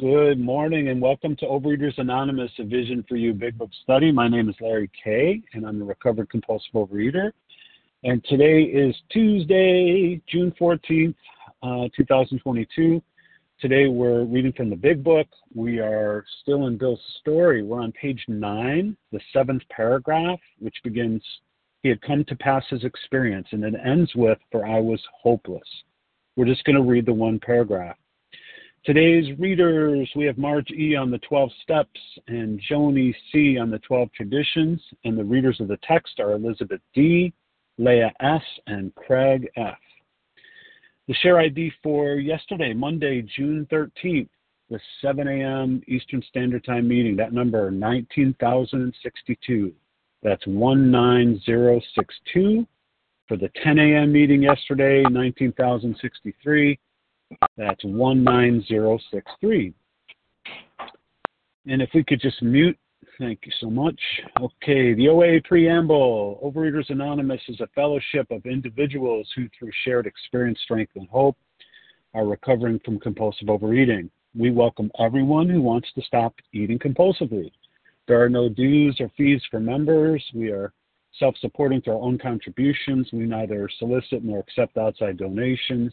Good morning and welcome to Overeaters Anonymous, a Vision for You Big Book Study. My name is Larry Kay, and I'm a recovered compulsive overeater. And today is Tuesday, June 14th, uh, 2022. Today we're reading from the Big Book. We are still in Bill's story. We're on page 9, the seventh paragraph, which begins He had come to pass his experience, and it ends with For I was hopeless. We're just going to read the one paragraph. Today's readers, we have Marge E. on the 12 steps and Joni C. on the 12 traditions, and the readers of the text are Elizabeth D., Leah S., and Craig F. The share ID for yesterday, Monday, June 13th, the 7 a.m. Eastern Standard Time meeting, that number 19,062. That's 19062. For the 10 a.m. meeting yesterday, 19,063. That's 19063. And if we could just mute, thank you so much. Okay, the OA Preamble Overeaters Anonymous is a fellowship of individuals who, through shared experience, strength, and hope, are recovering from compulsive overeating. We welcome everyone who wants to stop eating compulsively. There are no dues or fees for members. We are self supporting through our own contributions. We neither solicit nor accept outside donations.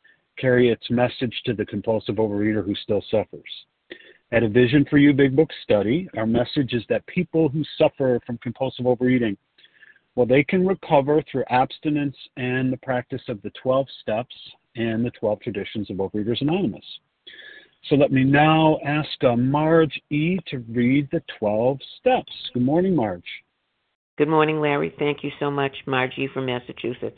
carry its message to the compulsive overeater who still suffers. At a Vision for You Big Book study, our message is that people who suffer from compulsive overeating, well, they can recover through abstinence and the practice of the 12 steps and the 12 traditions of Overeaters Anonymous. So let me now ask uh, Marge E. to read the 12 steps. Good morning, Marge. Good morning, Larry. Thank you so much, Margie from Massachusetts.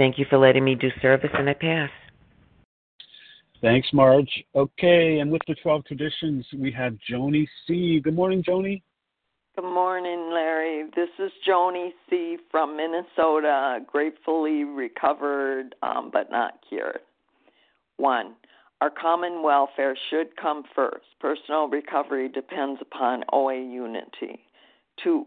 Thank you for letting me do service, and I pass. Thanks, Marge. Okay, and with the 12 traditions, we have Joni C. Good morning, Joni. Good morning, Larry. This is Joni C. from Minnesota, gratefully recovered um, but not cured. One, our common welfare should come first. Personal recovery depends upon OA unity. Two,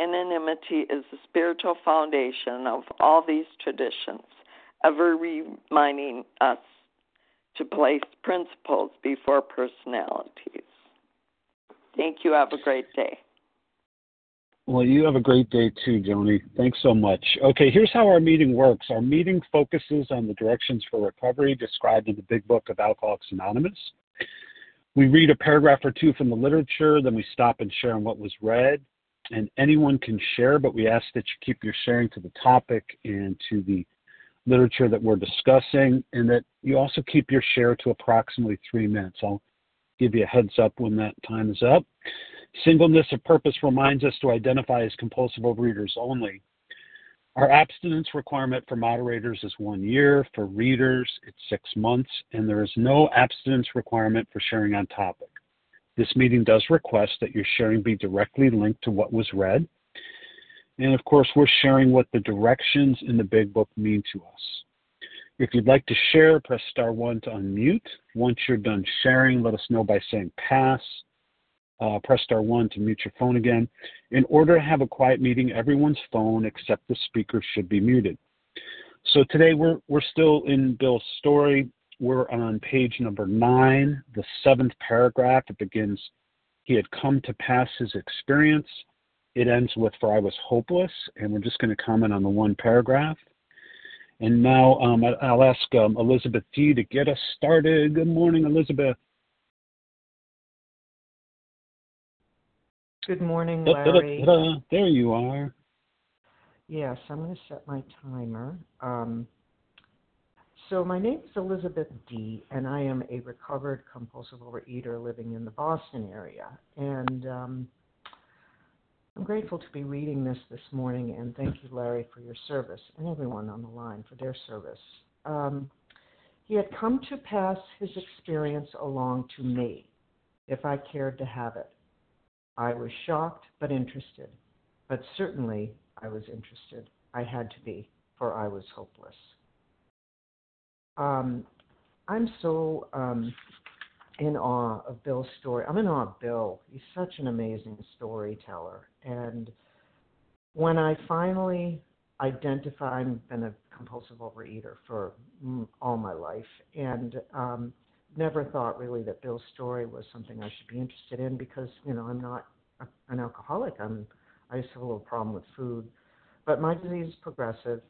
Anonymity is the spiritual foundation of all these traditions, ever reminding us to place principles before personalities. Thank you. Have a great day. Well, you have a great day too, Joni. Thanks so much. Okay, here's how our meeting works. Our meeting focuses on the directions for recovery described in the Big Book of Alcoholics Anonymous. We read a paragraph or two from the literature, then we stop and share on what was read. And anyone can share, but we ask that you keep your sharing to the topic and to the literature that we're discussing, and that you also keep your share to approximately three minutes. I'll give you a heads up when that time is up. Singleness of purpose reminds us to identify as compulsive overeaters only. Our abstinence requirement for moderators is one year. For readers, it's six months, and there is no abstinence requirement for sharing on topic. This meeting does request that your sharing be directly linked to what was read. And of course, we're sharing what the directions in the Big Book mean to us. If you'd like to share, press star one to unmute. Once you're done sharing, let us know by saying pass. Uh, press star one to mute your phone again. In order to have a quiet meeting, everyone's phone except the speaker should be muted. So today we're we're still in Bill's story. We're on page number nine, the seventh paragraph. It begins, "He had come to pass his experience." It ends with, "For I was hopeless," and we're just going to comment on the one paragraph. And now um, I'll ask um, Elizabeth D. to get us started. Good morning, Elizabeth. Good morning, Larry. Da, da, da, there you are. Yes, I'm going to set my timer. Um, so my name is Elizabeth D, and I am a recovered compulsive overeater living in the Boston area. And um, I'm grateful to be reading this this morning, and thank you, Larry, for your service, and everyone on the line for their service. Um, he had come to pass his experience along to me, if I cared to have it. I was shocked but interested, but certainly I was interested. I had to be, for I was hopeless. Um, I'm so um, in awe of Bill's story. I'm in awe of Bill. He's such an amazing storyteller. And when I finally identified, I've been a compulsive overeater for all my life, and um, never thought really that Bill's story was something I should be interested in because you know I'm not an alcoholic. I'm I to have a little problem with food, but my disease is progressive,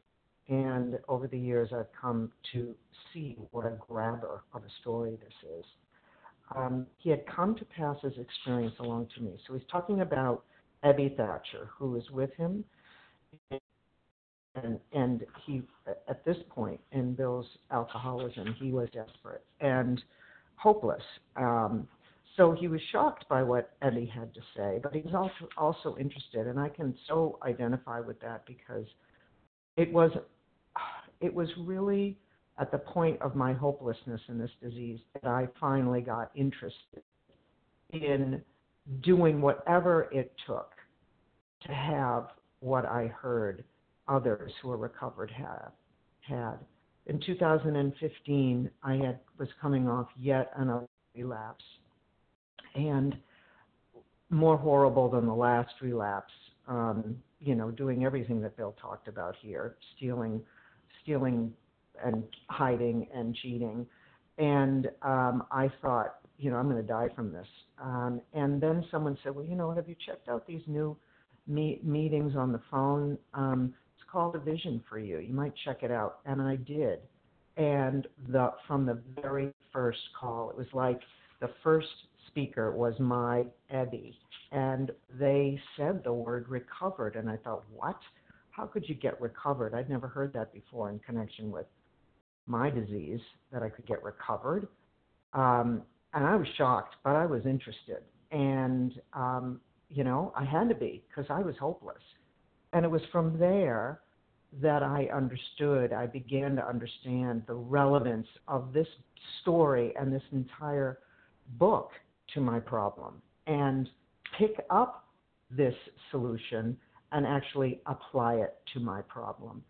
and over the years I've come to see what a grabber of a story this is um, he had come to pass his experience along to me. So he's talking about Ebby Thatcher, who was with him, and and he at this point in Bill's alcoholism, he was desperate and hopeless. Um, so he was shocked by what Ebby had to say, but he was also also interested, and I can so identify with that because it was it was really at the point of my hopelessness in this disease that I finally got interested in doing whatever it took to have what I heard others who were recovered have had. In 2015, I had was coming off yet another relapse, and more horrible than the last relapse. Um, you know, doing everything that Bill talked about here, stealing, stealing and hiding and cheating. And um, I thought, you know, I'm going to die from this. Um, and then someone said, well, you know, have you checked out these new meet- meetings on the phone? Um, it's called a vision for you. You might check it out. And I did. And the from the very first call, it was like the first speaker was my Ebby, and they said the word recovered, and I thought, what? How could you get recovered? I'd never heard that before in connection with my disease that I could get recovered. Um, and I was shocked, but I was interested. And, um, you know, I had to be because I was hopeless. And it was from there that I understood, I began to understand the relevance of this story and this entire book to my problem and pick up this solution and actually apply it to my problem.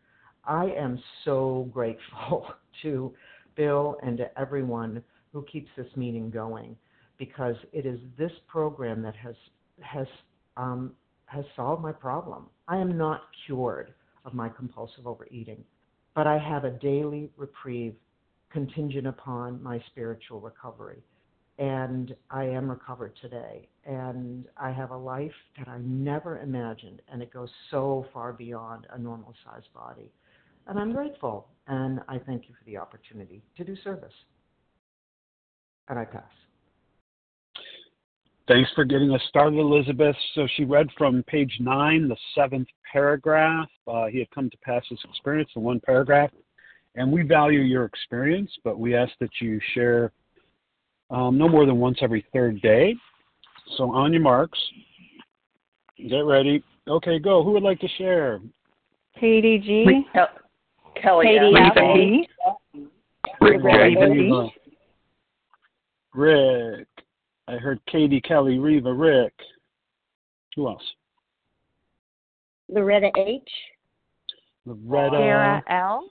I am so grateful to Bill and to everyone who keeps this meeting going because it is this program that has has um, has solved my problem. I am not cured of my compulsive overeating, but I have a daily reprieve contingent upon my spiritual recovery. And I am recovered today. And I have a life that I never imagined, and it goes so far beyond a normal sized body. And I'm grateful, and I thank you for the opportunity to do service. And I pass. Thanks for getting us started, Elizabeth. So she read from page nine, the seventh paragraph. Uh, he had come to pass his experience in one paragraph. And we value your experience, but we ask that you share um, no more than once every third day. So on your marks, get ready. Okay, go. Who would like to share? Katie G. Kelly Katie Rick Rick, Rick. I heard Katie, Kelly, Reva, Rick. Who else? Loretta H. Loretta. Sarah L.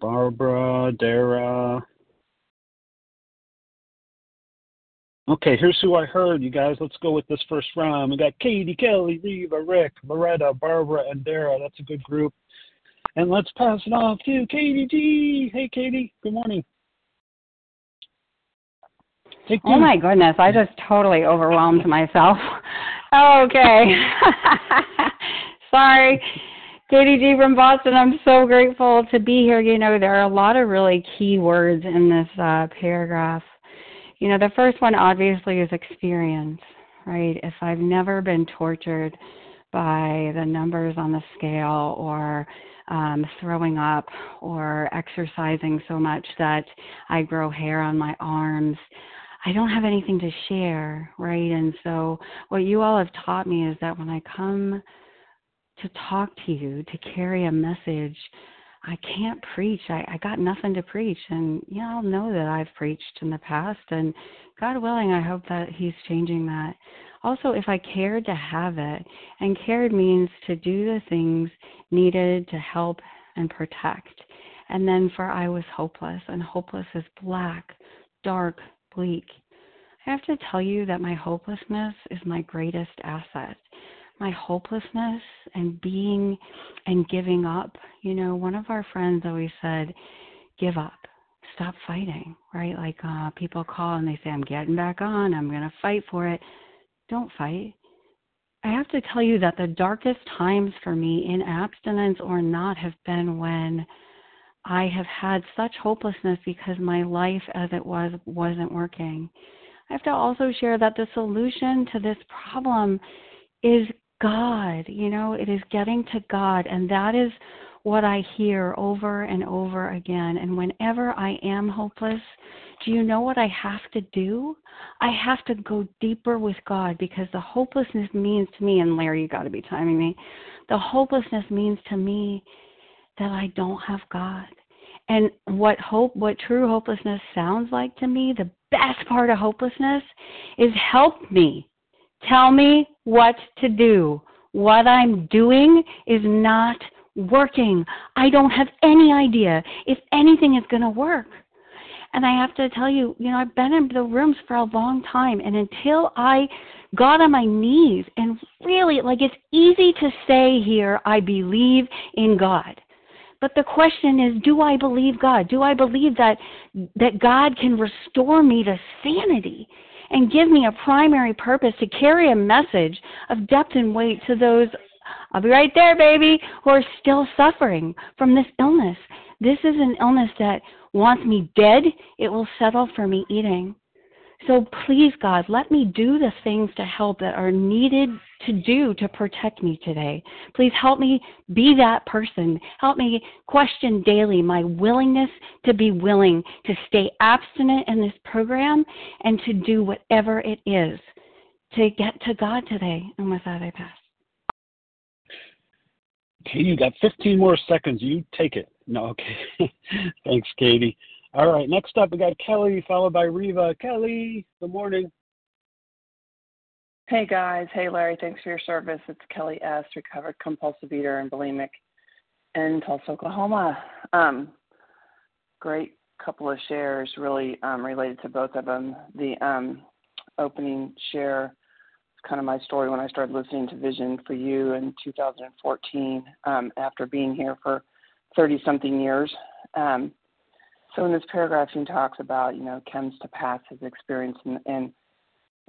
Barbara, Dara. Okay, here's who I heard, you guys. Let's go with this first round. We got Katie, Kelly, Reva, Rick, Loretta, Barbara, and Dara. That's a good group. And let's pass it off to Katie G. Hey, Katie. Good morning. Take Oh my goodness, I just totally overwhelmed myself. Okay. Sorry. Katie G from Boston, I'm so grateful to be here. You know, there are a lot of really key words in this uh, paragraph. You know, the first one obviously is experience, right? If I've never been tortured by the numbers on the scale or um, throwing up or exercising so much that I grow hair on my arms, I don't have anything to share, right? And so, what you all have taught me is that when I come to talk to you, to carry a message, I can't preach. I, I got nothing to preach. And, know, I'll know that I've preached in the past. And God willing, I hope that He's changing that. Also, if I cared to have it, and cared means to do the things needed to help and protect. And then for I was hopeless, and hopeless is black, dark, bleak. I have to tell you that my hopelessness is my greatest asset. My hopelessness and being and giving up. You know, one of our friends always said, give up, stop fighting, right? Like uh, people call and they say, I'm getting back on, I'm going to fight for it. Don't fight. I have to tell you that the darkest times for me in abstinence or not have been when I have had such hopelessness because my life as it was wasn't working. I have to also share that the solution to this problem is God. You know, it is getting to God, and that is what I hear over and over again. And whenever I am hopeless, do you know what I have to do? I have to go deeper with God because the hopelessness means to me, and Larry, you got to be timing me. The hopelessness means to me that I don't have God. And what hope, what true hopelessness sounds like to me, the best part of hopelessness is help me. Tell me what to do. What I'm doing is not working. I don't have any idea if anything is going to work. And I have to tell you, you know, I've been in the rooms for a long time, and until I got on my knees and really, like, it's easy to say here, I believe in God. But the question is, do I believe God? Do I believe that that God can restore me to sanity and give me a primary purpose to carry a message of depth and weight to those I'll be right there, baby, who are still suffering from this illness. This is an illness that wants me dead. It will settle for me eating. So please, God, let me do the things to help that are needed to do to protect me today. Please help me be that person. Help me question daily my willingness to be willing to stay abstinent in this program and to do whatever it is to get to God today. And with that, I pass. Katie, you got 15 more seconds. You take it. No, okay. Thanks, Katie. All right, next up we got Kelly, followed by Reva. Kelly, good morning. Hey guys, hey Larry, thanks for your service. It's Kelly S., recovered compulsive eater and bulimic in Tulsa, Oklahoma. Um, great couple of shares, really um, related to both of them. The um, opening share is kind of my story when I started listening to Vision for You in 2014 um, after being here for 30 something years. Um, so in this paragraph, he talks about, you know, comes to pass his experience, and, and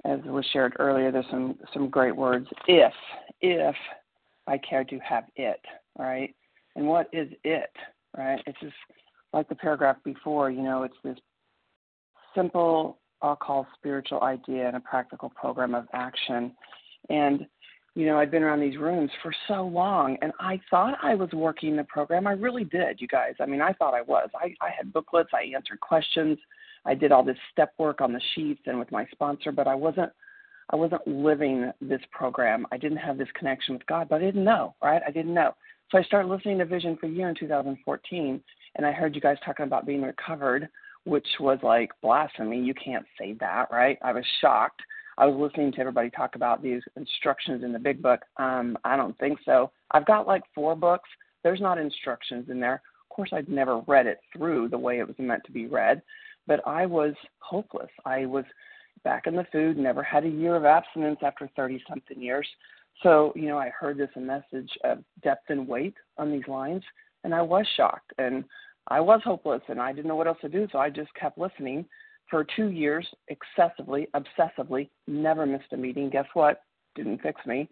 as was shared earlier, there's some some great words. If if I care to have it, right? And what is it, right? It's just like the paragraph before. You know, it's this simple, I'll call spiritual idea and a practical program of action. And you know, I'd been around these rooms for so long and I thought I was working the program. I really did, you guys. I mean, I thought I was. I, I had booklets, I answered questions, I did all this step work on the sheets and with my sponsor, but I wasn't I wasn't living this program. I didn't have this connection with God, but I didn't know, right? I didn't know. So I started listening to Vision for You in 2014, and I heard you guys talking about being recovered, which was like blasphemy. You can't say that, right? I was shocked. I was listening to everybody talk about these instructions in the big book. Um, I don't think so. I've got like four books. There's not instructions in there. Of course, I'd never read it through the way it was meant to be read, but I was hopeless. I was back in the food, never had a year of abstinence after 30 something years. So, you know, I heard this message of depth and weight on these lines, and I was shocked and I was hopeless and I didn't know what else to do. So I just kept listening for two years, excessively, obsessively, never missed a meeting. Guess what? Didn't fix me.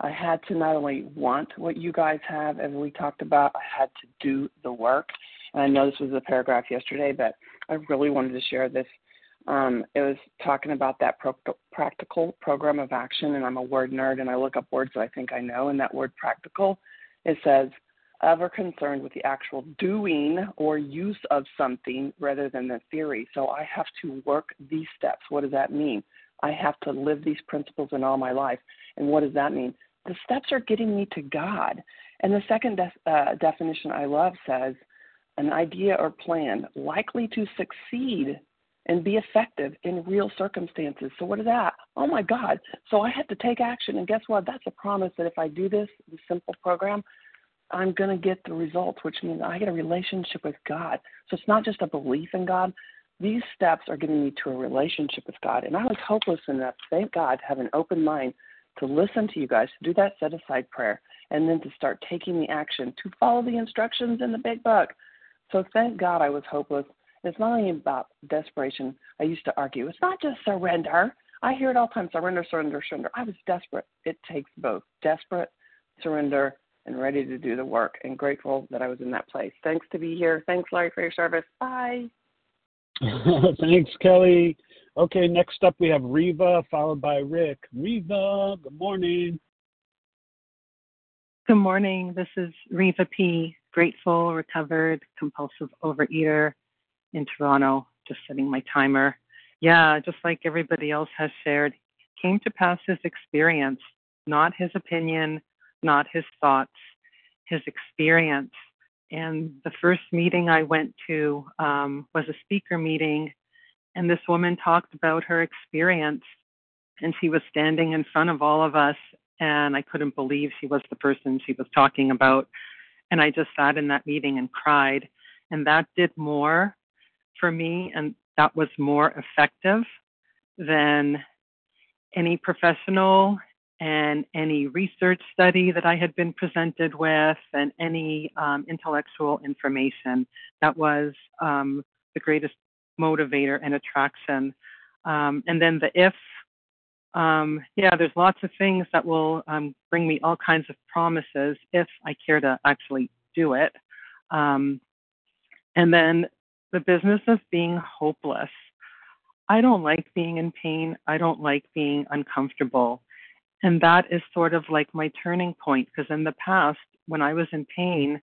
I had to not only want what you guys have, as we talked about, I had to do the work. And I know this was a paragraph yesterday, but I really wanted to share this. Um, it was talking about that pro- practical program of action, and I'm a word nerd, and I look up words that I think I know. And that word practical, it says ever concerned with the actual doing or use of something rather than the theory. So I have to work these steps. What does that mean? I have to live these principles in all my life. And what does that mean? The steps are getting me to God. And the second de- uh, definition I love says an idea or plan likely to succeed and be effective in real circumstances. So, what is that? Oh my God. So, I have to take action. And guess what? That's a promise that if I do this, this simple program, I'm going to get the results, which means I get a relationship with God. So it's not just a belief in God. These steps are getting me to a relationship with God. And I was hopeless enough, thank God, to have an open mind to listen to you guys, to do that set aside prayer, and then to start taking the action to follow the instructions in the big book. So thank God I was hopeless. It's not only about desperation. I used to argue, it's not just surrender. I hear it all the time surrender, surrender, surrender. I was desperate. It takes both desperate, surrender, and ready to do the work and grateful that I was in that place. Thanks to be here. Thanks, Larry, for your service. Bye. Thanks, Kelly. Okay, next up we have Reva, followed by Rick. Reva, good morning. Good morning. This is Reva P., grateful, recovered, compulsive overeater in Toronto. Just setting my timer. Yeah, just like everybody else has shared, came to pass his experience, not his opinion, not his thoughts, his experience. And the first meeting I went to um, was a speaker meeting, and this woman talked about her experience. And she was standing in front of all of us, and I couldn't believe she was the person she was talking about. And I just sat in that meeting and cried. And that did more for me, and that was more effective than any professional and any research study that I had been presented with and any um, intellectual information. That was um, the greatest motivator and attraction. Um, and then the if, um, yeah, there's lots of things that will um, bring me all kinds of promises if I care to actually do it. Um, and then the business of being hopeless. I don't like being in pain. I don't like being uncomfortable. And that is sort of like my turning point because in the past, when I was in pain,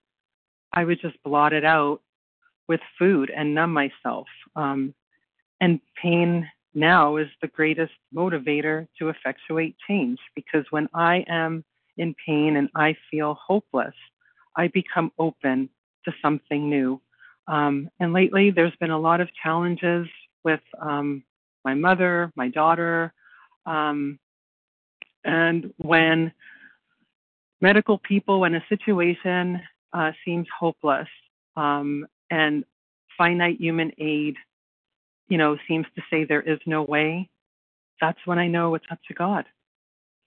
I would just blot it out with food and numb myself. Um, and pain now is the greatest motivator to effectuate change because when I am in pain and I feel hopeless, I become open to something new. Um, and lately, there's been a lot of challenges with um, my mother, my daughter, um, and when medical people, when a situation uh, seems hopeless um, and finite human aid, you know, seems to say there is no way, that's when I know it's up to God.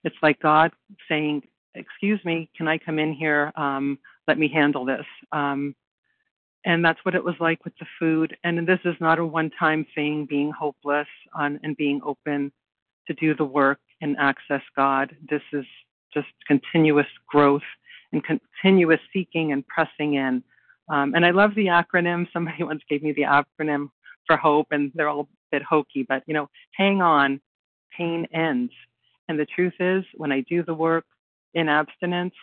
It's like God saying, "Excuse me, can I come in here? Um, let me handle this." Um, and that's what it was like with the food. And this is not a one-time thing. Being hopeless on, and being open to do the work and access God. This is just continuous growth and continuous seeking and pressing in. Um, and I love the acronym. Somebody once gave me the acronym for hope, and they're all a bit hokey, but you know, hang on, pain ends. And the truth is, when I do the work in abstinence,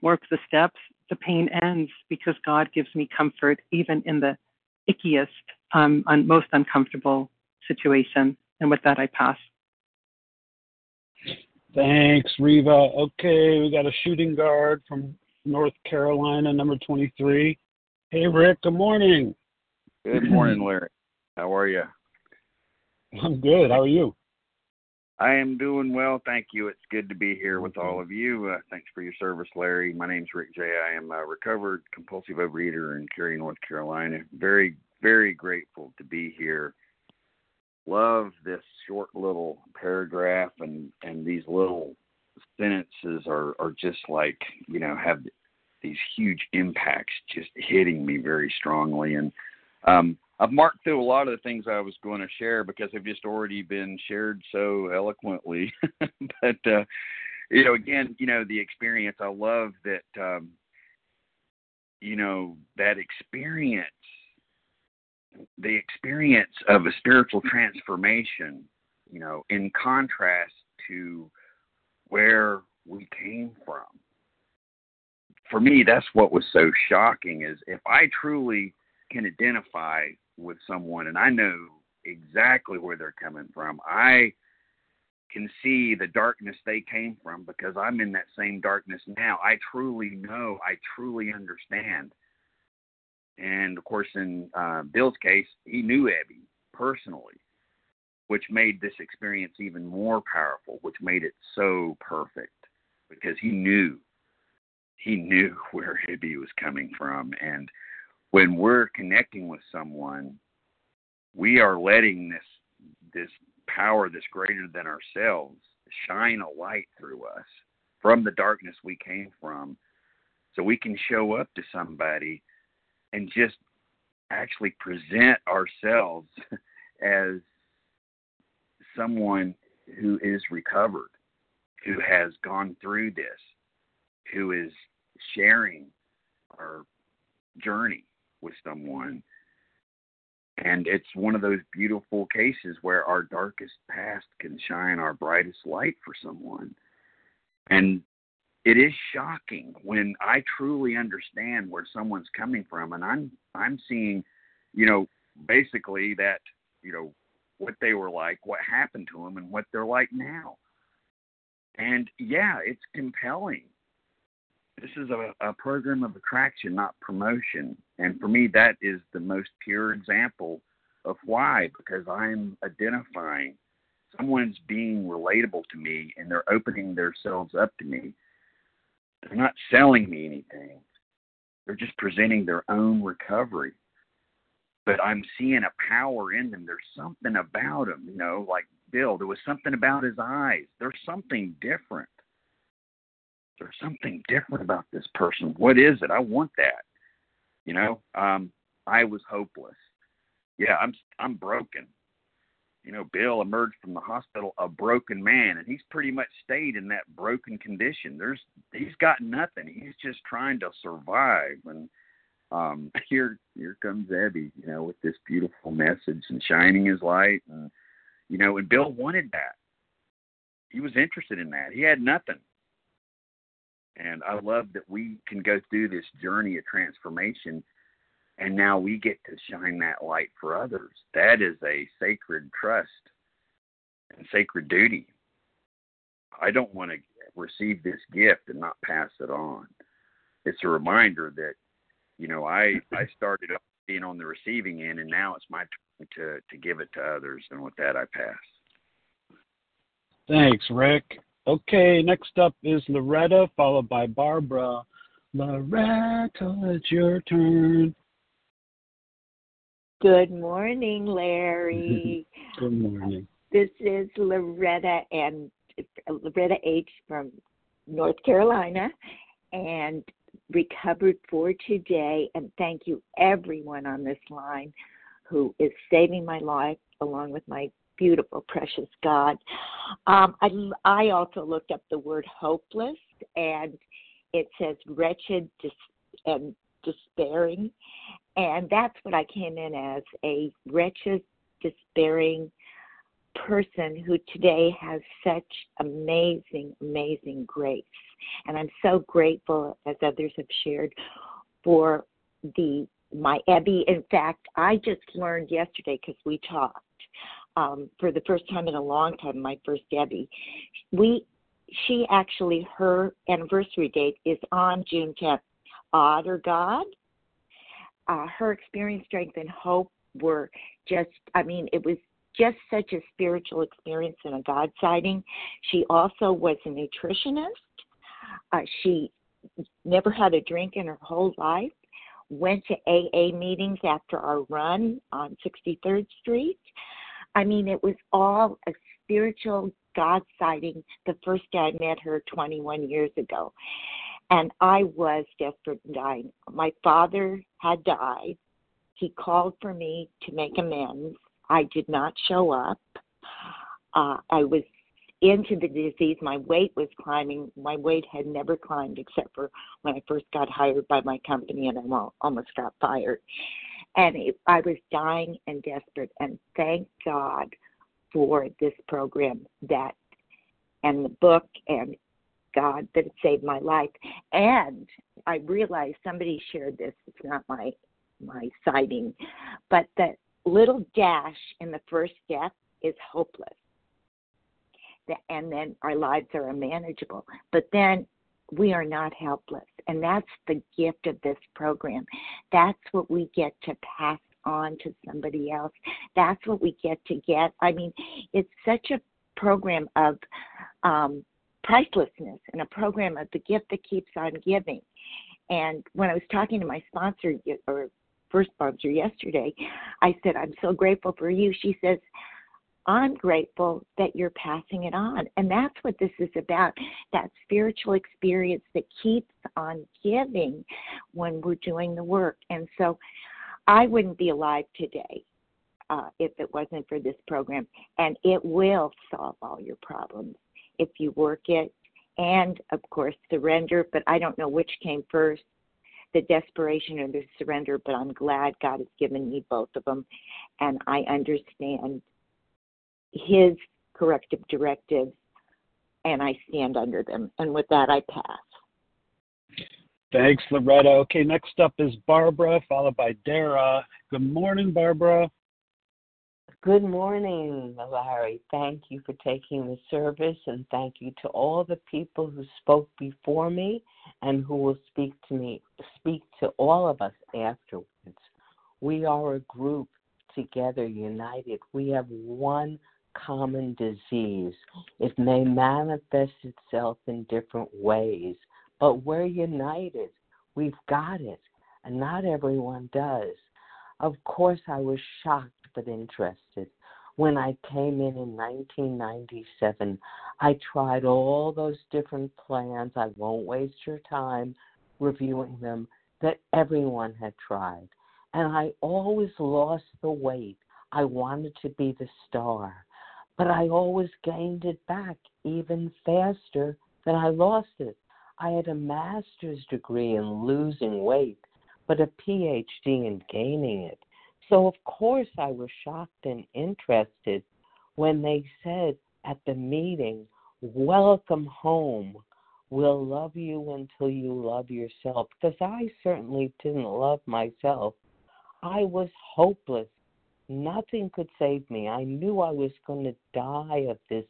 work the steps, the pain ends because God gives me comfort even in the ickiest, um, un- most uncomfortable situation. And with that, I pass. Thanks, Reva. Okay, we got a shooting guard from North Carolina, number 23. Hey, Rick, good morning. Good morning, Larry. How are you? I'm good. How are you? I am doing well, thank you. It's good to be here with all of you. Uh, thanks for your service, Larry. My name's Rick J. I am a recovered compulsive overeater in Cary, North Carolina. Very, very grateful to be here love this short little paragraph and and these little sentences are are just like you know have these huge impacts just hitting me very strongly and um I've marked through a lot of the things I was going to share because they've just already been shared so eloquently. but uh, you know, again, you know, the experience. I love that. Um, you know, that experience the experience of a spiritual transformation, you know, in contrast to where we came from. For me, that's what was so shocking is if I truly can identify with someone and I know exactly where they're coming from, I can see the darkness they came from because I'm in that same darkness now. I truly know, I truly understand and of course, in uh, Bill's case, he knew Ebby personally, which made this experience even more powerful, which made it so perfect because he knew he knew where Ebby was coming from. And when we're connecting with someone, we are letting this this power that's greater than ourselves shine a light through us from the darkness we came from so we can show up to somebody and just actually present ourselves as someone who is recovered, who has gone through this, who is sharing our journey with someone. And it's one of those beautiful cases where our darkest past can shine our brightest light for someone. And it is shocking when I truly understand where someone's coming from, and I'm I'm seeing, you know, basically that you know what they were like, what happened to them, and what they're like now. And yeah, it's compelling. This is a, a program of attraction, not promotion. And for me, that is the most pure example of why, because I'm identifying someone's being relatable to me and they're opening themselves up to me they're not selling me anything. They're just presenting their own recovery. But I'm seeing a power in them. There's something about them, you know, like Bill, there was something about his eyes. There's something different. there's something different about this person. What is it? I want that. You know, um, I was hopeless. Yeah, I'm I'm broken. You know, Bill emerged from the hospital a broken man, and he's pretty much stayed in that broken condition. There's he's got nothing. He's just trying to survive. And um, here here comes Ebby, you know, with this beautiful message and shining his light, and you know, and Bill wanted that. He was interested in that. He had nothing. And I love that we can go through this journey of transformation and now we get to shine that light for others. That is a sacred trust and sacred duty. I don't want to receive this gift and not pass it on. It's a reminder that, you know, I I started up being on the receiving end, and now it's my turn to to give it to others. And with that, I pass. Thanks, Rick. Okay, next up is Loretta, followed by Barbara. Loretta, it's your turn. Good morning, Larry. Good morning. This is Loretta and Loretta H from North Carolina and recovered for today. And thank you, everyone on this line who is saving my life along with my beautiful, precious God. Um, I, I also looked up the word hopeless, and it says wretched dis- and despairing. And that's what I came in as a wretched, despairing person who today has such amazing, amazing grace. And I'm so grateful, as others have shared, for the my Ebby. In fact, I just learned yesterday because we talked um, for the first time in a long time. My first Ebby, we she actually her anniversary date is on June 10th. Odd or God? Uh, her experience, strength, and hope were just. I mean, it was just such a spiritual experience and a God sighting. She also was a nutritionist. Uh, she never had a drink in her whole life went to AA meetings after our run on 63rd Street. I mean, it was all a spiritual God sighting the first day I met her 21 years ago. And I was desperate and dying. My father had died. He called for me to make amends. I did not show up. Uh, I was into the disease. My weight was climbing. My weight had never climbed except for when I first got hired by my company and I almost got fired. And it, I was dying and desperate. And thank God for this program that and the book and God that it saved my life. And I realized somebody shared this. It's not my my sighting, but that little dash in the first step is hopeless and then our lives are unmanageable. But then we are not helpless. And that's the gift of this program. That's what we get to pass on to somebody else. That's what we get to get. I mean, it's such a program of um, pricelessness and a program of the gift that keeps on giving. And when I was talking to my sponsor or first sponsor yesterday, I said, I'm so grateful for you. She says, I'm grateful that you're passing it on. And that's what this is about that spiritual experience that keeps on giving when we're doing the work. And so I wouldn't be alive today uh, if it wasn't for this program. And it will solve all your problems if you work it. And of course, surrender, but I don't know which came first the desperation or the surrender, but I'm glad God has given me both of them. And I understand his corrective directives and I stand under them. And with that, I pass. Thanks, Loretta. Okay, next up is Barbara, followed by Dara. Good morning, Barbara. Good morning, Larry. Thank you for taking the service, and thank you to all the people who spoke before me and who will speak to me, speak to all of us afterwards. We are a group together, united. We have one common disease. It may manifest itself in different ways, but we're united. We've got it, and not everyone does. Of course, I was shocked but interested when I came in in 1997. I tried all those different plans. I won't waste your time reviewing them that everyone had tried. And I always lost the weight. I wanted to be the star, but I always gained it back even faster than I lost it. I had a master's degree in losing weight, but a PhD in gaining it. So, of course, I was shocked and interested when they said at the meeting, Welcome home. We'll love you until you love yourself. Because I certainly didn't love myself. I was hopeless. Nothing could save me. I knew I was going to die of this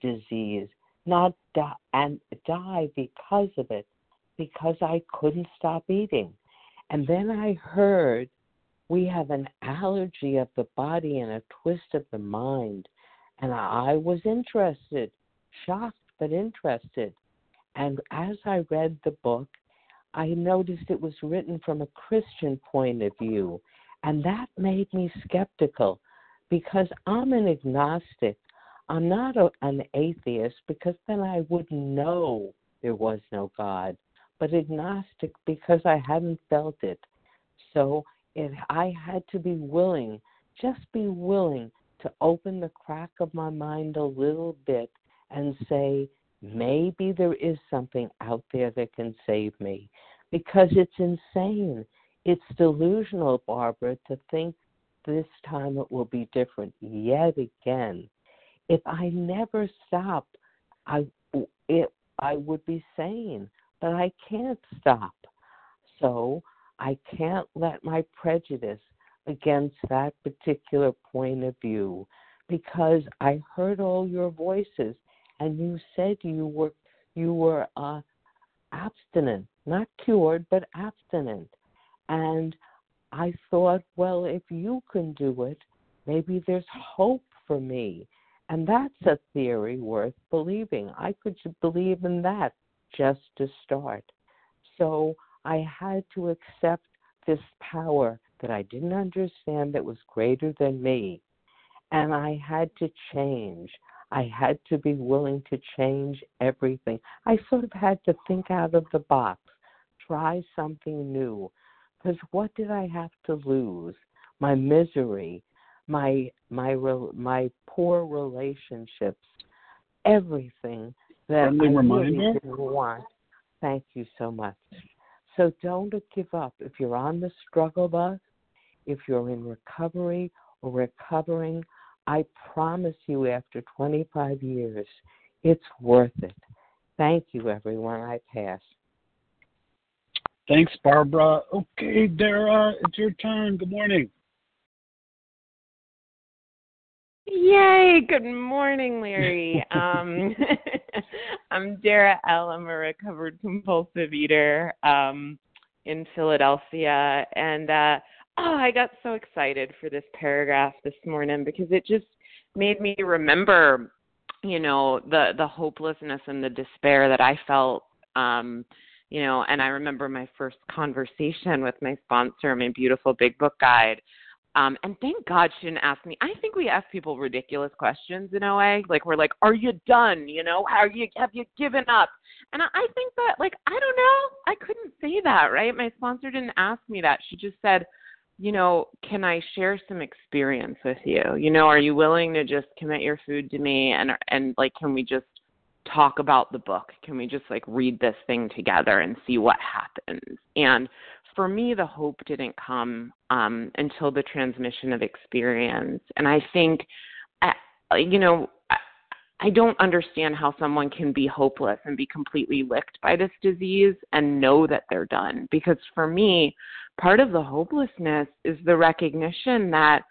disease, not die and die because of it, because I couldn't stop eating. And then I heard we have an allergy of the body and a twist of the mind. And I was interested, shocked but interested. And as I read the book, I noticed it was written from a Christian point of view. And that made me skeptical because I'm an agnostic. I'm not a, an atheist because then I would know there was no God, but agnostic because I hadn't felt it. So it, I had to be willing, just be willing to open the crack of my mind a little bit and say, maybe there is something out there that can save me. Because it's insane. It's delusional, Barbara, to think this time it will be different yet again. If I never stop, I it I would be sane, but I can't stop. So I can't let my prejudice against that particular point of view because I heard all your voices and you said you were you were uh, abstinent, not cured, but abstinent. And I thought, well, if you can do it, maybe there's hope for me. And that's a theory worth believing. I could believe in that just to start. So I had to accept this power that I didn't understand that was greater than me. And I had to change. I had to be willing to change everything. I sort of had to think out of the box, try something new. Because what did I have to lose? My misery, my my my poor relationships, everything that Friendly I really didn't want. Thank you so much. So don't give up. If you're on the struggle bus, if you're in recovery or recovering, I promise you after 25 years, it's worth it. Thank you, everyone. I pass. Thanks, Barbara. Okay, Dara, it's your turn. Good morning. Yay! Good morning, Larry. um, I'm Dara L. I'm a recovered compulsive eater um, in Philadelphia, and uh, oh, I got so excited for this paragraph this morning because it just made me remember, you know, the the hopelessness and the despair that I felt. Um, you know, and I remember my first conversation with my sponsor, my beautiful big book guide um, and thank God she didn't ask me. I think we ask people ridiculous questions in OA. Like we're like, "Are you done? You know, how you have you given up?" And I, I think that, like, I don't know. I couldn't say that, right? My sponsor didn't ask me that. She just said, "You know, can I share some experience with you? You know, are you willing to just commit your food to me? And and like, can we just talk about the book? Can we just like read this thing together and see what happens?" And for me, the hope didn't come um, until the transmission of experience. And I think, I, you know, I don't understand how someone can be hopeless and be completely licked by this disease and know that they're done. Because for me, part of the hopelessness is the recognition that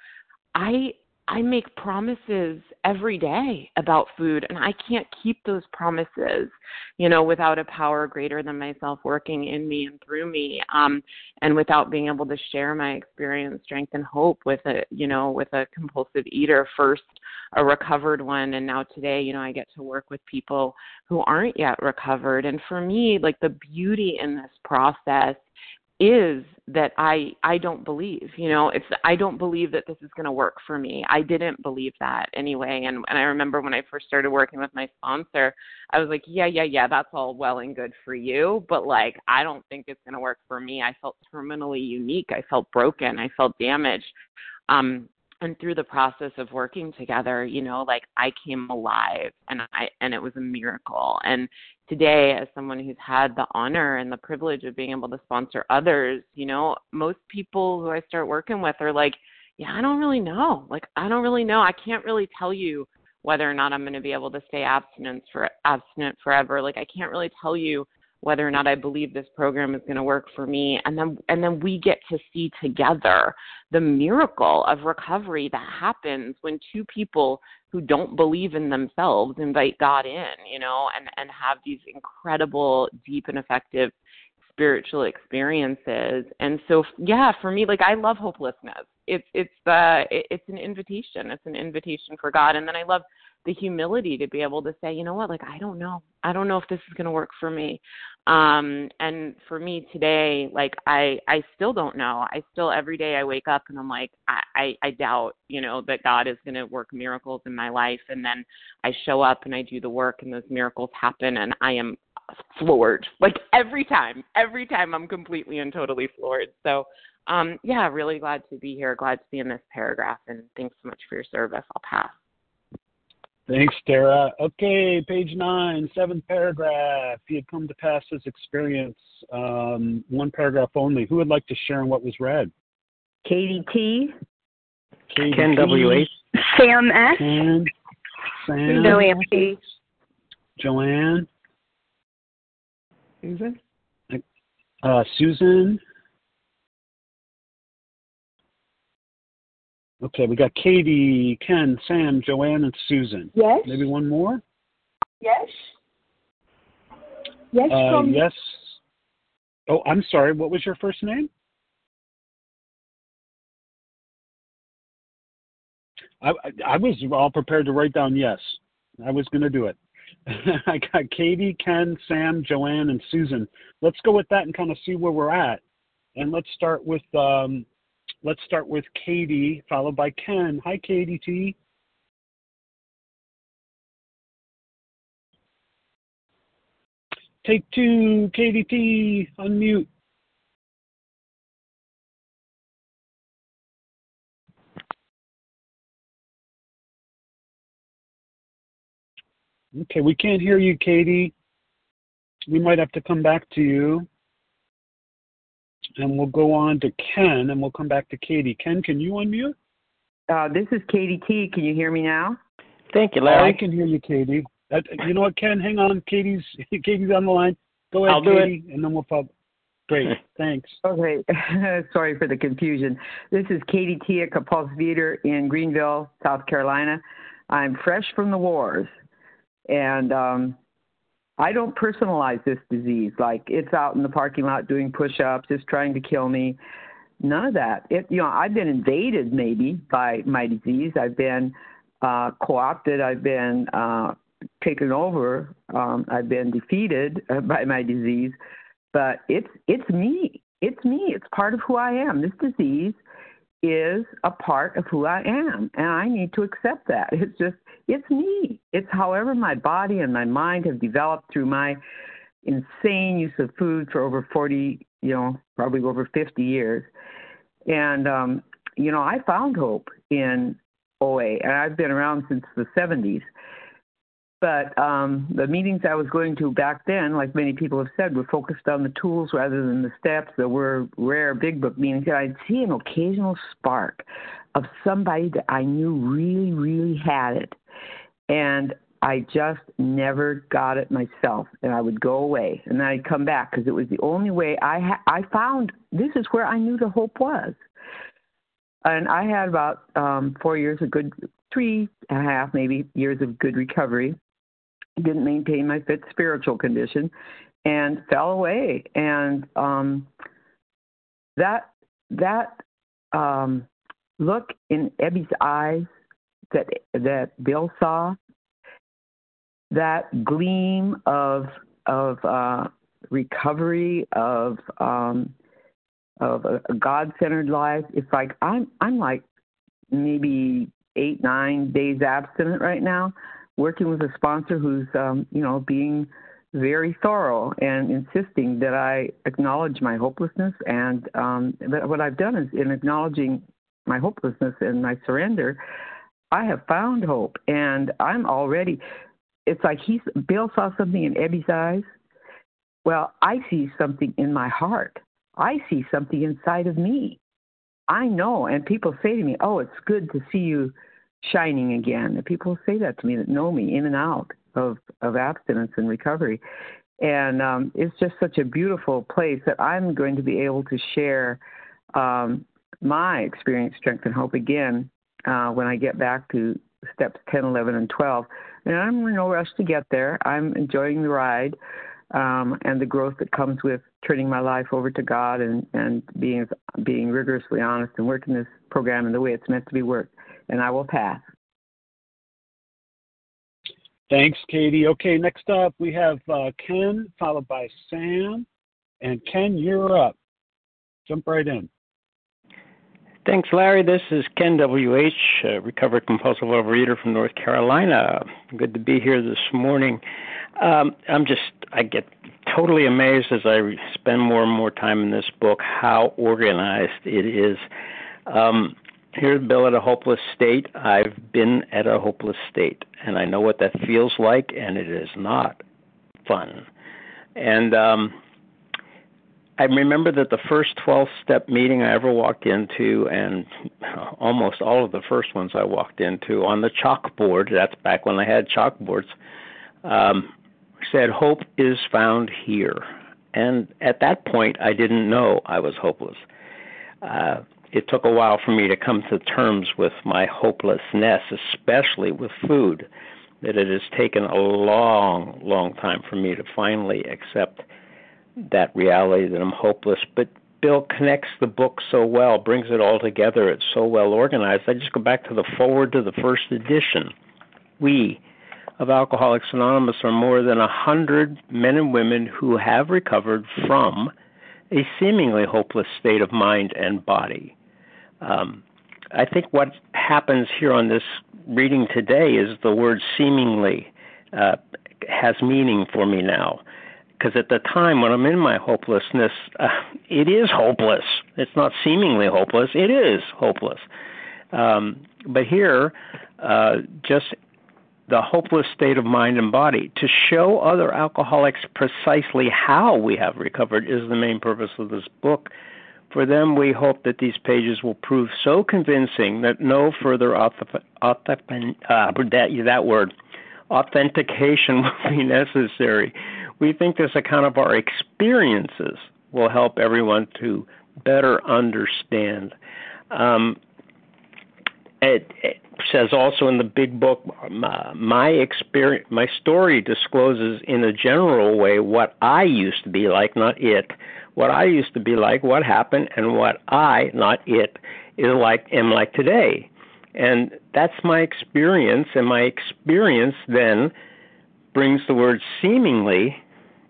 I I make promises every day about food and I can't keep those promises, you know, without a power greater than myself working in me and through me. Um and without being able to share my experience, strength and hope with a, you know, with a compulsive eater first a recovered one and now today, you know, I get to work with people who aren't yet recovered. And for me, like the beauty in this process is that I I don't believe, you know, it's I don't believe that this is going to work for me. I didn't believe that anyway and and I remember when I first started working with my sponsor, I was like, yeah, yeah, yeah, that's all well and good for you, but like I don't think it's going to work for me. I felt terminally unique. I felt broken. I felt damaged. Um and through the process of working together you know like i came alive and i and it was a miracle and today as someone who's had the honor and the privilege of being able to sponsor others you know most people who i start working with are like yeah i don't really know. Like i don't really know. I can't really tell you whether or not i'm going to be able to stay abstinent for abstinent forever. Like i can't really tell you whether or not I believe this program is going to work for me and then and then we get to see together the miracle of recovery that happens when two people who don't believe in themselves invite God in, you know, and and have these incredible deep and effective spiritual experiences. And so yeah, for me like I love hopelessness. It's it's uh it's an invitation. It's an invitation for God and then I love the humility to be able to say, you know what, like I don't know. I don't know if this is going to work for me. Um and for me today, like I I still don't know. I still every day I wake up and I'm like I I, I doubt, you know, that God is going to work miracles in my life and then I show up and I do the work and those miracles happen and I am floored. Like every time, every time I'm completely and totally floored. So um yeah, really glad to be here, glad to be in this paragraph and thanks so much for your service. I'll pass. Thanks, Tara. Okay, page nine, seventh paragraph. He had come to pass his experience, um, one paragraph only. Who would like to share on what was read? Katie T. Katie Ken T. W.H. Sam S. Ken, Sam, Joanne P. Joanne, Susan? uh, Susan. Okay, we got Katie, Ken, Sam, Joanne, and Susan. Yes. Maybe one more? Yes. Yes, Uh, from yes. Oh, I'm sorry. What was your first name? I, I, was all prepared to write down yes. I was going to do it. I got Katie, Ken, Sam, Joanne, and Susan. Let's go with that and kind of see where we're at. And let's start with um, let's start with Katie, followed by Ken. Hi, Katie T. Take two, Katie T. Unmute. Okay, we can't hear you, Katie. We might have to come back to you. And we'll go on to Ken, and we'll come back to Katie. Ken, can you unmute? Uh, this is Katie T. Can you hear me now? Thank you, Oh, I can hear you, Katie. Uh, you know what, Ken? Hang on. Katie's Katie's on the line. Go ahead, I'll do it. Katie, and then we'll follow. Great. Thanks. Okay, sorry for the confusion. This is Katie T. T, a compulsive eater in Greenville, South Carolina. I'm fresh from the wars, and um, I don't personalize this disease like it's out in the parking lot doing push-ups, it's trying to kill me. None of that. It, you know, I've been invaded maybe by my disease. I've been uh, co-opted. I've been uh, taken over. Um, I've been defeated uh, by my disease but it's it's me. It's me. It's part of who I am. This disease is a part of who I am, and I need to accept that. It's just it's me. It's however my body and my mind have developed through my insane use of food for over 40, you know, probably over 50 years. And um, you know, I found hope in OA, and I've been around since the 70s. But um, the meetings I was going to back then, like many people have said, were focused on the tools rather than the steps. There were rare big book meetings, and I'd see an occasional spark of somebody that I knew really, really had it. And I just never got it myself, and I would go away, and then I'd come back because it was the only way I ha- I found. This is where I knew the hope was, and I had about um, four years of good, three and a half maybe years of good recovery. Didn't maintain my fit spiritual condition, and fell away. And um, that that um, look in Ebby's eyes that that Bill saw, that gleam of of uh, recovery, of um, of a, a God-centered life. It's like I'm I'm like maybe eight nine days abstinent right now, working with a sponsor who's um, you know being very thorough and insisting that I acknowledge my hopelessness. And um, but what I've done is in acknowledging my hopelessness and my surrender, I have found hope, and I'm already. It's like he's Bill saw something in Ebby's eyes. Well, I see something in my heart. I see something inside of me. I know, and people say to me, "Oh, it's good to see you shining again." And people say that to me that know me in and out of of abstinence and recovery, and um, it's just such a beautiful place that I'm going to be able to share um, my experience, strength, and hope again uh, when I get back to steps 10, 11, and 12. And I'm in no rush to get there. I'm enjoying the ride um, and the growth that comes with turning my life over to God and, and being being rigorously honest and working this program in the way it's meant to be worked. And I will pass. Thanks, Katie. Okay, next up we have uh, Ken, followed by Sam. And Ken, you're up. Jump right in. Thanks, Larry. This is Ken W.H., recovered compulsive overeater from North Carolina. Good to be here this morning. Um, I'm just, I get totally amazed as I spend more and more time in this book how organized it is. Um, here's Bill at a hopeless state. I've been at a hopeless state, and I know what that feels like, and it is not fun. And um, I remember that the first 12 step meeting I ever walked into, and almost all of the first ones I walked into, on the chalkboard, that's back when I had chalkboards, um, said, Hope is found here. And at that point, I didn't know I was hopeless. Uh, it took a while for me to come to terms with my hopelessness, especially with food, that it has taken a long, long time for me to finally accept that reality that I'm hopeless. But Bill connects the book so well, brings it all together. It's so well organized. I just go back to the Foreword to the first edition. We of Alcoholics Anonymous are more than a hundred men and women who have recovered from a seemingly hopeless state of mind and body. Um, I think what happens here on this reading today is the word seemingly uh, has meaning for me now because at the time when I'm in my hopelessness, uh, it is hopeless. It's not seemingly hopeless. It is hopeless. Um, but here, uh, just the hopeless state of mind and body to show other alcoholics precisely how we have recovered is the main purpose of this book. For them, we hope that these pages will prove so convincing that no further authentic, uh, that, that word authentication will be necessary we think this account of our experiences will help everyone to better understand. Um, it, it, says also in the big book, uh, my experience, my story discloses in a general way what I used to be like, not it. What I used to be like, what happened, and what I, not it, is like, am like today. And that's my experience, and my experience then brings the word seemingly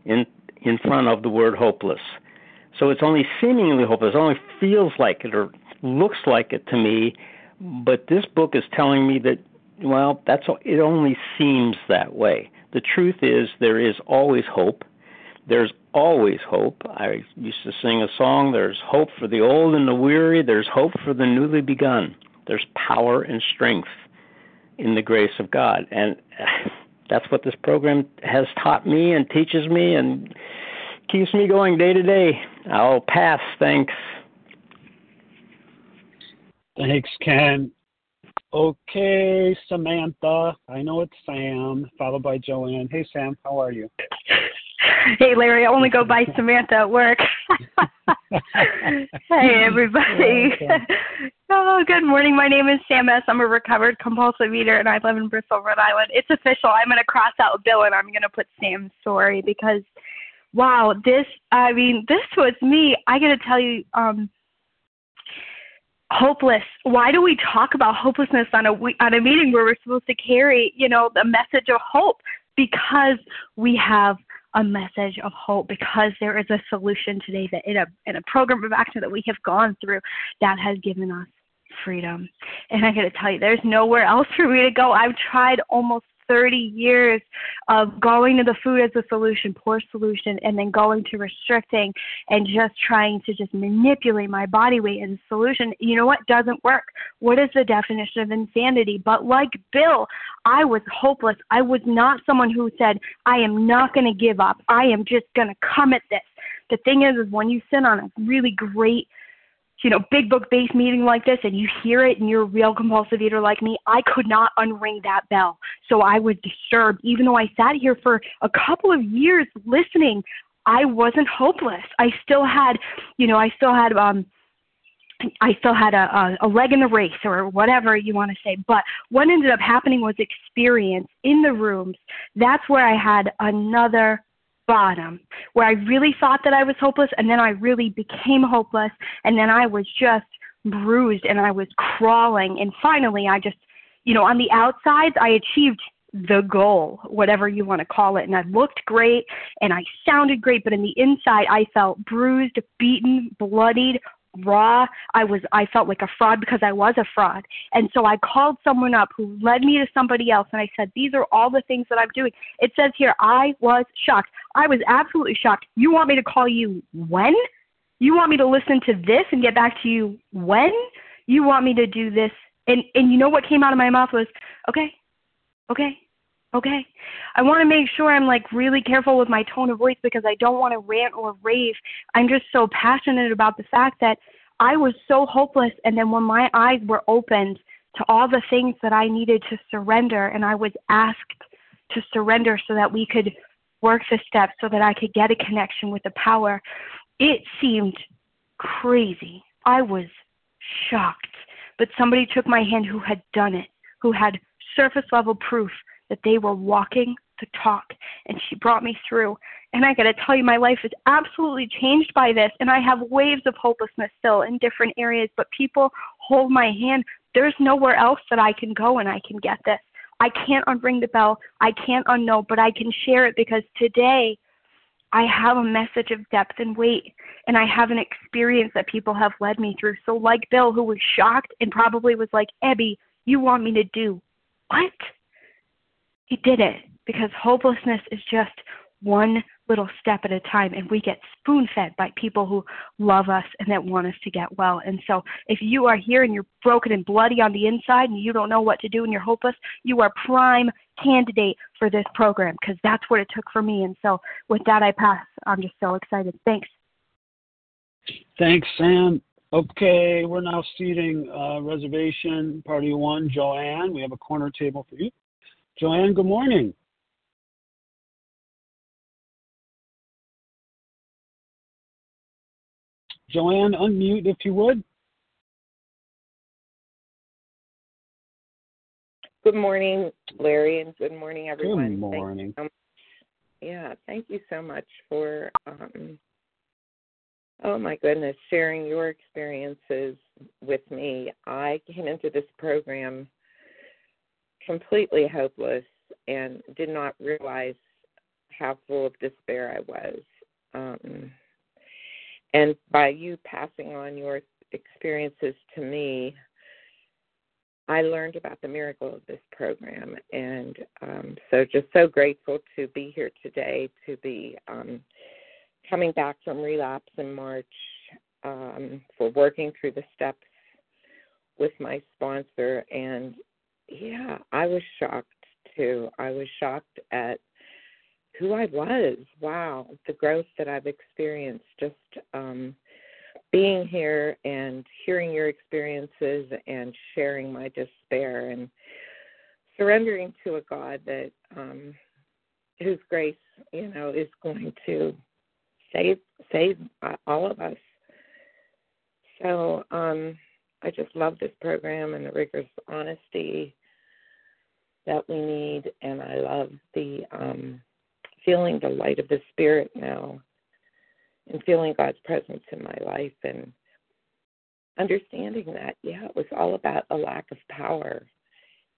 in in front of the word hopeless. So it's only seemingly hopeless, it only feels like it or looks like it to me, but this book is telling me that well, that's it only seems that way. The truth is there is always hope. There's always hope. I used to sing a song, there's hope for the old and the weary, there's hope for the newly begun. There's power and strength in the grace of God. And that's what this program has taught me and teaches me and keeps me going day to day. I'll pass. Thanks. Thanks, Ken. Okay, Samantha. I know it's Sam, followed by Joanne. Hey, Sam, how are you? Hey, Larry. I only go by Samantha at work. hey, everybody. oh, good morning. My name is Sam S. I'm a recovered compulsive eater, and I live in Bristol, Rhode Island. It's official. I'm going to cross out Bill, and I'm going to put Sam's story because, wow, this. I mean, this was me. I got to tell you. um hopeless. Why do we talk about hopelessness on a on a meeting where we're supposed to carry, you know, the message of hope? Because we have a message of hope because there is a solution today that in a in a program of action that we have gone through that has given us freedom. And I got to tell you, there's nowhere else for me to go. I've tried almost 30 years of going to the food as a solution, poor solution, and then going to restricting and just trying to just manipulate my body weight as a solution. You know what doesn't work? What is the definition of insanity? But like Bill, I was hopeless. I was not someone who said, I am not going to give up. I am just going to come at this. The thing is, is when you sit on a really great you know, big book based meeting like this and you hear it and you're a real compulsive eater like me, I could not unring that bell. So I was disturbed. Even though I sat here for a couple of years listening, I wasn't hopeless. I still had, you know, I still had, um, I still had a, a, a leg in the race or whatever you want to say. But what ended up happening was experience in the rooms. That's where I had another bottom where I really thought that I was hopeless and then I really became hopeless and then I was just bruised and I was crawling and finally I just you know on the outside I achieved the goal whatever you want to call it and I looked great and I sounded great but in the inside I felt bruised beaten bloodied raw. I was I felt like a fraud because I was a fraud. And so I called someone up who led me to somebody else and I said, These are all the things that I'm doing. It says here, I was shocked. I was absolutely shocked. You want me to call you when? You want me to listen to this and get back to you when? You want me to do this and and you know what came out of my mouth was, Okay, okay, okay. I want to make sure i'm like really careful with my tone of voice because i don't want to rant or rave. I'm just so passionate about the fact that i was so hopeless and then when my eyes were opened to all the things that i needed to surrender and i was asked to surrender so that we could work the steps so that i could get a connection with the power it seemed crazy. I was shocked. But somebody took my hand who had done it who had surface level proof that they were walking the talk and she brought me through. And i got to tell you my life is absolutely changed by this and i have waves of hopelessness still in different areas but people hold my hand. There's nowhere else that i can go and i can get this. I can't unring the bell. I can't unknow but i can share it because today i have a message of depth and weight and i have an experience that people have led me through. So like bill who was shocked and probably was like ebby you want me to do what he did it because hopelessness is just one little step at a time and we get spoon fed by people who love us and that want us to get well. And so if you are here and you're broken and bloody on the inside and you don't know what to do and you're hopeless, you are prime candidate for this program because that's what it took for me. And so with that I pass. I'm just so excited. Thanks. Thanks, Sam. Okay, we're now seating uh, reservation party one, Joanne. We have a corner table for you. Joanne, good morning. Joanne, unmute if you would. Good morning, Larry, and good morning, everyone. Good morning. Thank yeah, thank you so much for, um, oh my goodness, sharing your experiences with me. I came into this program completely hopeless and did not realize how full of despair I was. Um, and by you passing on your experiences to me, I learned about the miracle of this program. And um, so, just so grateful to be here today, to be um, coming back from relapse in March, um, for working through the steps with my sponsor, and yeah, I was shocked too. I was shocked at who I was. Wow, the growth that I've experienced just um being here and hearing your experiences and sharing my despair and surrendering to a God that um whose grace, you know, is going to save save all of us. So um I just love this program and the rigorous honesty that we need, and I love the um, feeling the light of the Spirit now, and feeling God's presence in my life, and understanding that yeah, it was all about a lack of power,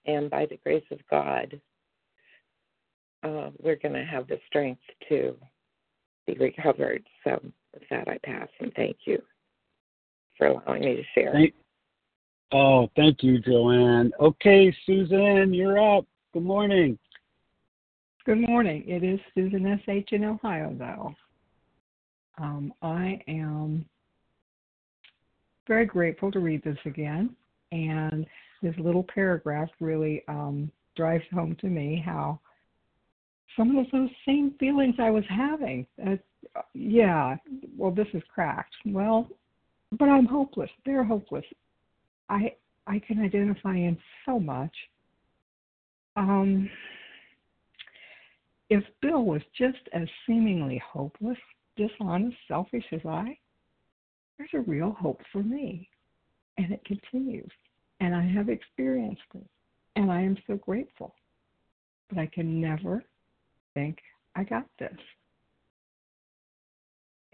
and by the grace of God, uh, we're going to have the strength to be recovered. So with that, I pass and thank you for allowing me to share. Thank, oh, thank you, Joanne. Okay, Susan, you're up. Good morning. Good morning. It is Susan S.H. in Ohio, though. Um, I am very grateful to read this again, and this little paragraph really um, drives home to me how some of those same feelings I was having. Uh, yeah, well, this is cracked. Well, but I'm hopeless. They're hopeless. I I can identify in so much. Um, if Bill was just as seemingly hopeless, dishonest, selfish as I, there's a real hope for me. And it continues. And I have experienced it. And I am so grateful. But I can never think I got this.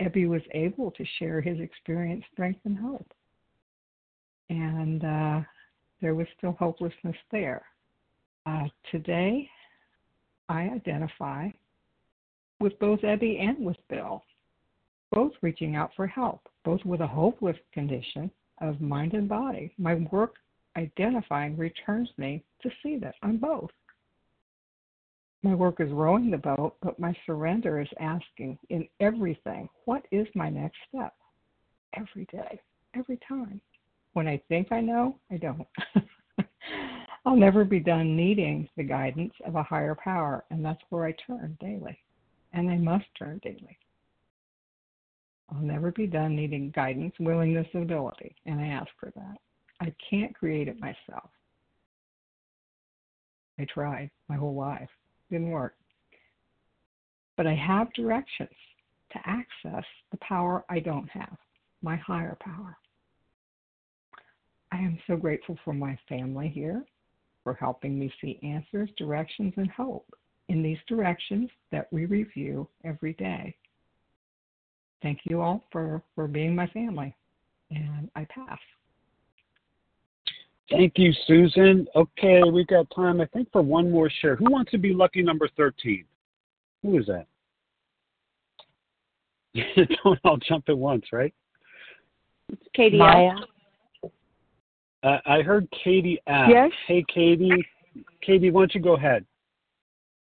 Ebby was able to share his experience, strength, and hope. And uh, there was still hopelessness there. Uh, today, I identify with both Ebby and with Bill, both reaching out for help, both with a hopeless condition of mind and body. My work identifying returns me to see that I'm both. My work is rowing the boat, but my surrender is asking in everything, what is my next step? Every day, every time. When I think I know, I don't. I'll never be done needing the guidance of a higher power, and that's where I turn daily. And I must turn daily. I'll never be done needing guidance, willingness, ability, and I ask for that. I can't create it myself. I tried my whole life didn't work. But I have directions to access the power I don't have, my higher power. I am so grateful for my family here for helping me see answers, directions, and hope in these directions that we review every day. Thank you all for, for being my family, and I pass. Thank you, Susan. Okay, we've got time, I think, for one more share. Who wants to be lucky number 13? Who is that? Don't all jump at once, right? It's Katie. Maya. Uh, I heard Katie ask. Yes. Hey, Katie. Katie, why don't you go ahead?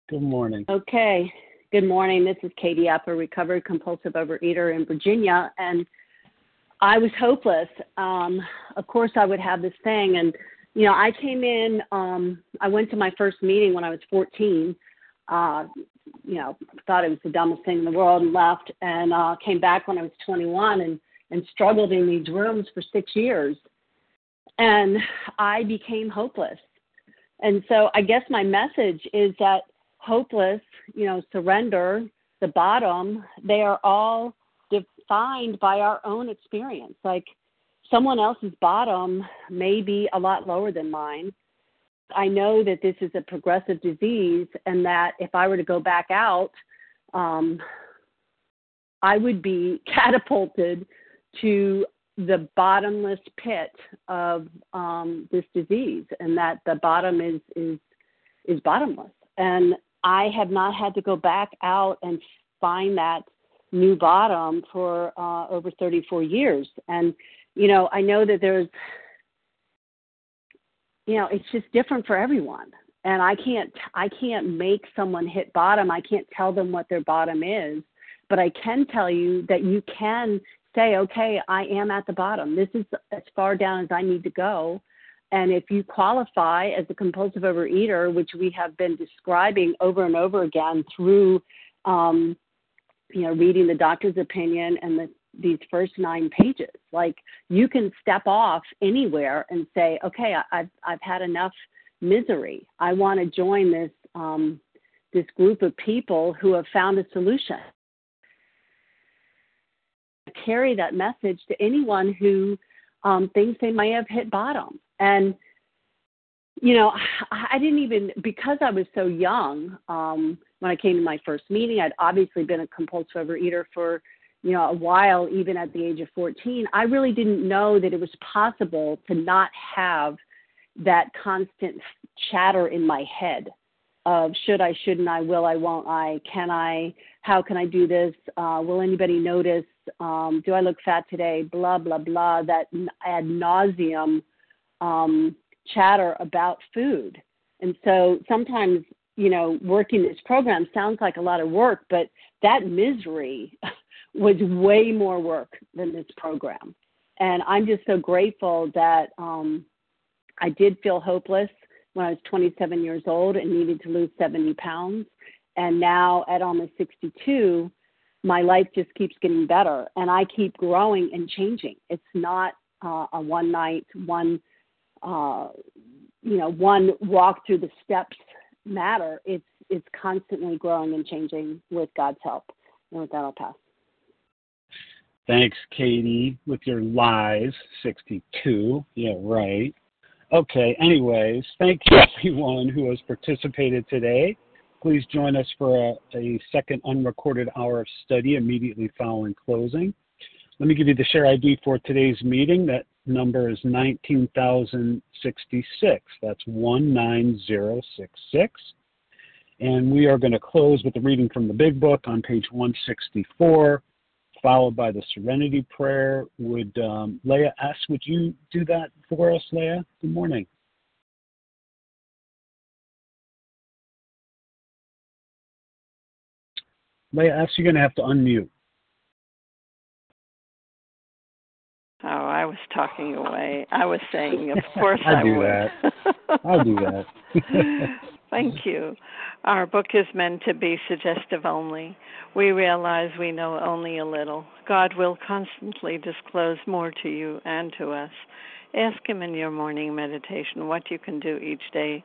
Good morning. Okay. Good morning. This is Katie Up, a recovered compulsive overeater in Virginia. And I was hopeless. Um, of course, I would have this thing, and you know, I came in. Um, I went to my first meeting when I was 14. Uh, you know, thought it was the dumbest thing in the world, and left. And uh, came back when I was 21, and and struggled in these rooms for six years. And I became hopeless. And so, I guess my message is that hopeless, you know, surrender, the bottom, they are all defined by our own experience. Like someone else's bottom may be a lot lower than mine. I know that this is a progressive disease, and that if I were to go back out, um, I would be catapulted to the bottomless pit of um, this disease, and that the bottom is is is bottomless. And I have not had to go back out and find that new bottom for uh, over 34 years. And, you know, I know that there's, you know, it's just different for everyone. And I can't, I can't make someone hit bottom. I can't tell them what their bottom is, but I can tell you that you can say, okay, I am at the bottom. This is as far down as I need to go. And if you qualify as a compulsive overeater, which we have been describing over and over again through um, you know, reading the doctor's opinion and the, these first nine pages. Like you can step off anywhere and say, okay, I've I've had enough misery. I want to join this um, this group of people who have found a solution. Carry that message to anyone who um, thinks they may have hit bottom. And you know, I didn't even because I was so young. Um, when I came to my first meeting. I'd obviously been a compulsive overeater for, you know, a while, even at the age of 14. I really didn't know that it was possible to not have that constant chatter in my head. of should I, shouldn't I, will I, won't I, can I, how can I do this, uh, will anybody notice, um, do I look fat today, blah, blah, blah, that ad nauseum um, chatter about food. And so sometimes, you know, working this program sounds like a lot of work, but that misery was way more work than this program. And I'm just so grateful that um, I did feel hopeless when I was 27 years old and needed to lose 70 pounds. And now at almost 62, my life just keeps getting better and I keep growing and changing. It's not uh, a one night, one, uh, you know, one walk through the steps matter. It's, it's constantly growing and changing with God's help. And with that, I'll pass. Thanks, Katie, with your lies. 62. Yeah, right. Okay, anyways, thank you everyone who has participated today. Please join us for a, a, second unrecorded hour of study immediately following closing. Let me give you the share ID for today's meeting. That number is 19,066. That's 19066. And we are going to close with a reading from the Big Book on page 164 followed by the Serenity Prayer. Would um, Leah S., would you do that for us, Leah? Good morning. Leah S., you're going to have to unmute. Oh, I was talking away. I was saying, of course I, I do would. that. I'll do that. Thank you. Our book is meant to be suggestive only. We realize we know only a little. God will constantly disclose more to you and to us. Ask Him in your morning meditation what you can do each day